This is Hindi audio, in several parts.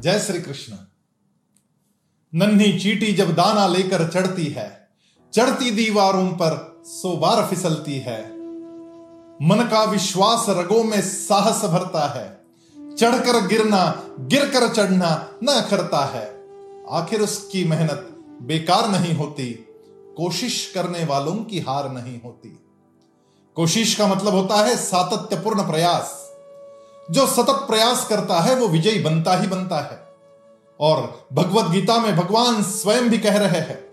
जय श्री कृष्ण। नन्ही चीटी जब दाना लेकर चढ़ती है, चढ़ती दीवारों पर सो बार फिसलती है। मन का विश्वास रगों में साहस भरता है, चढ़कर गिरना, गिरकर चढ़ना न करता है। आखिर उसकी मेहनत बेकार नहीं होती, कोशिश करने वालों की हार नहीं होती। कोशिश का मतलब होता है सातत्यपूर्ण प्रयास। जो सतत प्रयास करता है, वो विजयी बनता ही बनता है। और भगवत गीता में भगवान स्वयं भी कह रहे हैं,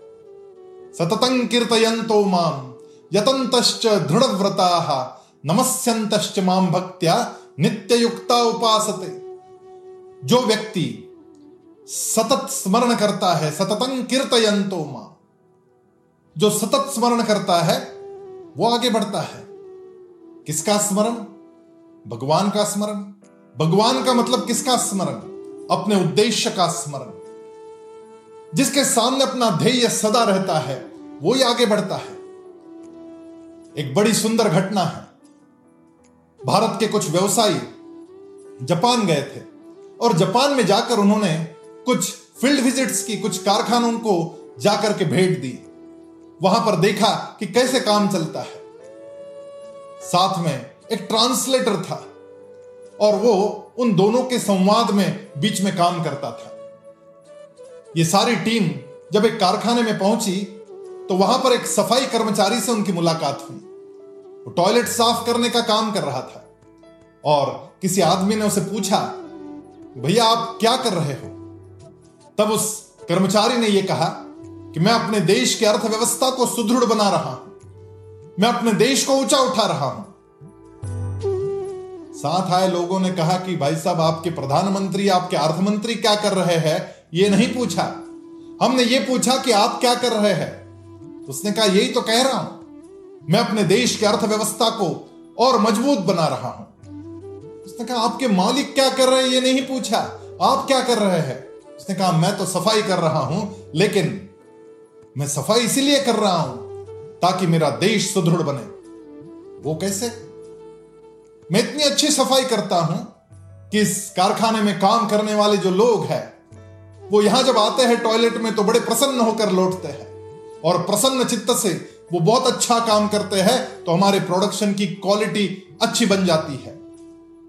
सततं कीर्तयंतो माम यतंतश्च दृढ़व्रता नमस्यंतश्च माम भक्त्या नित्य युक्ता उपासते। जो व्यक्ति सतत स्मरण करता है, सततं कीर्तयंतो माम जो सतत स्मरण करता है, वो आगे बढ़ता है। किसका स्मरण? भगवान का स्मरण। भगवान का मतलब किसका स्मरण? अपने उद्देश्य का स्मरण। जिसके सामने अपना ध्येय सदा रहता है, वो ही आगे बढ़ता है। एक बड़ी सुंदर घटना है। भारत के कुछ व्यवसायी जापान गए थे और जापान में जाकर उन्होंने कुछ फ़ील्ड विजिट्स की, कुछ कारखानों को जाकर के भेंट दी। वहाँ पर देखा कि कैसे काम चलता है। साथ में एक ट्रांसलेटर था और वो उन दोनों के संवाद में बीच में काम करता था। ये सारी टीम जब एक कारखाने में पहुँची तो वहाँ पर एक सफ़ाई कर्मचारी से उनकी मुलाकात हुई। वो टॉयलेट साफ़ करने का काम कर रहा था और किसी आदमी ने उसे पूछा, भैया, आप क्या कर रहे हो? तब उस कर्मचारी ने यह कहा कि, मैं अपने देश की अर्थव्यवस्था को सुदृढ़ बना रहा हूँ। मैं अपने देश को ऊँचा उठा रहा हूँ। साथ आए लोगों ने कहा कि भाई साहब, आपके प्रधानमंत्री, आपके अर्थमंत्री क्या कर रहे हैं? ये नहीं पूछा। हमने ये पूछा कि आप क्या कर रहे हैं? उसने कहा, यही तो कह रहा हूँ। मैं अपने देश की अर्थव्यवस्था को और मज़बूत बना रहा हूँ। उसने कहा, आपके मालिक क्या कर रहे हैं? ये नहीं पूछा। आप क्या कर रहे हैं? उसने कहा, मैं तो सफ़ाई कर रहा हूँ, लेकिन मैं सफ़ाई इसीलिए कर रहा हूँ ताकि मेरा देश सुदृढ़ बने। वो कैसे? मैं इतनी अच्छी सफ़ाई करता हूँ कि इस कारखाने में काम करने वाले जो लोग हैं, वो यहाँ जब आते हैं टॉयलेट में तो बड़े प्रसन्न होकर लौटते हैं। और प्रसन्न चित्त से वो बहुत अच्छा काम करते हैं तो हमारे प्रोडक्शन की क्वालिटी अच्छी बन जाती है।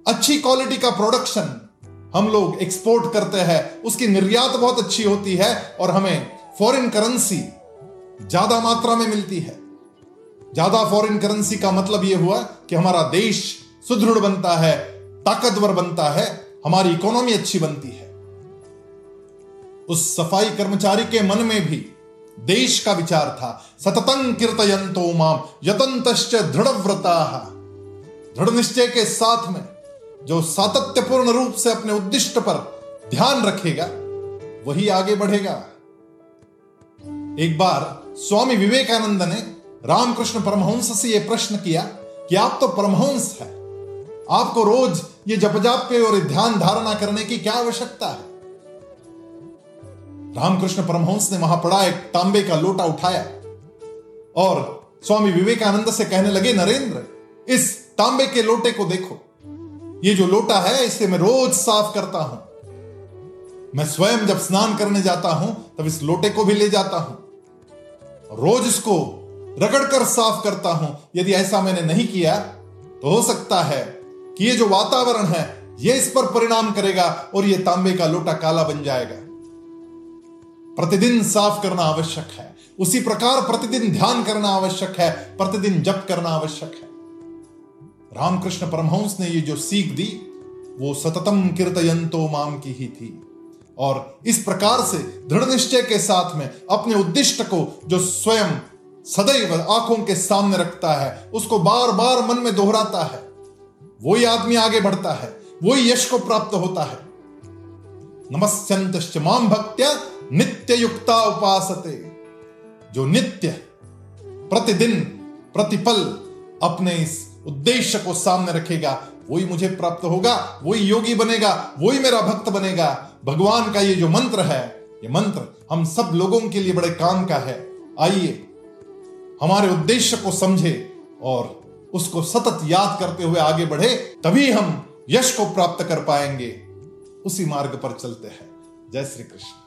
अच्छी क्वालिटी का प्रोडक्शन हम लोग एक्सपोर्ट करते हैं, उसकी निर्यात बहुत अच्छी होती है और हमें फॉरेन करेंसी ज़्यादा मात्रा में मिलती है। ज़्यादा फॉरेन करेंसी का मतलब यह हुआ कि हमारा देश सुदृढ़ बनता है, ताकतवर बनता है, हमारी इकोनॉमी अच्छी बनती है। उस सफ़ाई कर्मचारी के मन में भी देश का विचार था। सततं कीर्तयंतो माम यतंतश्च दृढ़व्रता। दृढ़ निश्चय के साथ में जो सातत्यपूर्ण रूप से अपने उद्दिष्ट पर ध्यान रखेगा, वही आगे बढ़ेगा। एक बार स्वामी विवेकानंद ने रामकृष्ण परमहंस से यह प्रश्न किया कि आप तो परमहंस है। आपको रोज ये जप जाप पे और ध्यान धारणा करने की क्या आवश्यकता है? रामकृष्ण परमहंस ने वहाँ पड़ा एक तांबे का लोटा उठाया और स्वामी विवेकानंद से कहने लगे, नरेंद्र, इस तांबे के लोटे को देखो। ये जो लोटा है, इसे मैं रोज साफ़ करता हूँ। मैं स्वयं जब स्नान करने जाता हूँ, तब इस लोटे को भी ले जाता हूँ। रोज इसको रगड़कर साफ़ करता हूँ। यदि ऐसा मैंने नहीं किया तो हो सकता है कि ये जो वातावरण है, ये इस पर परिणाम करेगा और ये तांबे का लोटा काला बन जाएगा। प्रतिदिन साफ़ करना आवश्यक है। उसी प्रकार प्रतिदिन ध्यान करना आवश्यक है। प्रतिदिन जप करना आवश्यक है। रामकृष्ण परमहंस ने ये जो सीख दी, वो सततम कीर्तयंतो माम की ही थी। और इस प्रकार से दृढ़ निश्चय के साथ में अपने उद्दिष्ट को जो स्वयं सदैव आँखों के सामने रखता है, उसको बार बार मन में दोहराता है। वही आदमी आगे बढ़ता है, वही यश को प्राप्त होता है। नमस्यंत माम भक्त्या नित्य युक्ता उपासते। जो नित्य, प्रतिदिन, प्रतिपल अपने इस उद्देश्य को सामने रखेगा, वही मुझे प्राप्त होगा, वही योगी बनेगा, वही मेरा भक्त बनेगा। भगवान का ये जो मंत्र है, ये मंत्र हम सब लोगों के लिए बड़े काम का है। आइए, हमारे उद्देश्य को समझे और उसको सतत याद करते हुए आगे बढ़े, तभी हम यश को प्राप्त कर पाएँगे। उसी मार्ग पर चलते हैं। जय श्री कृष्ण।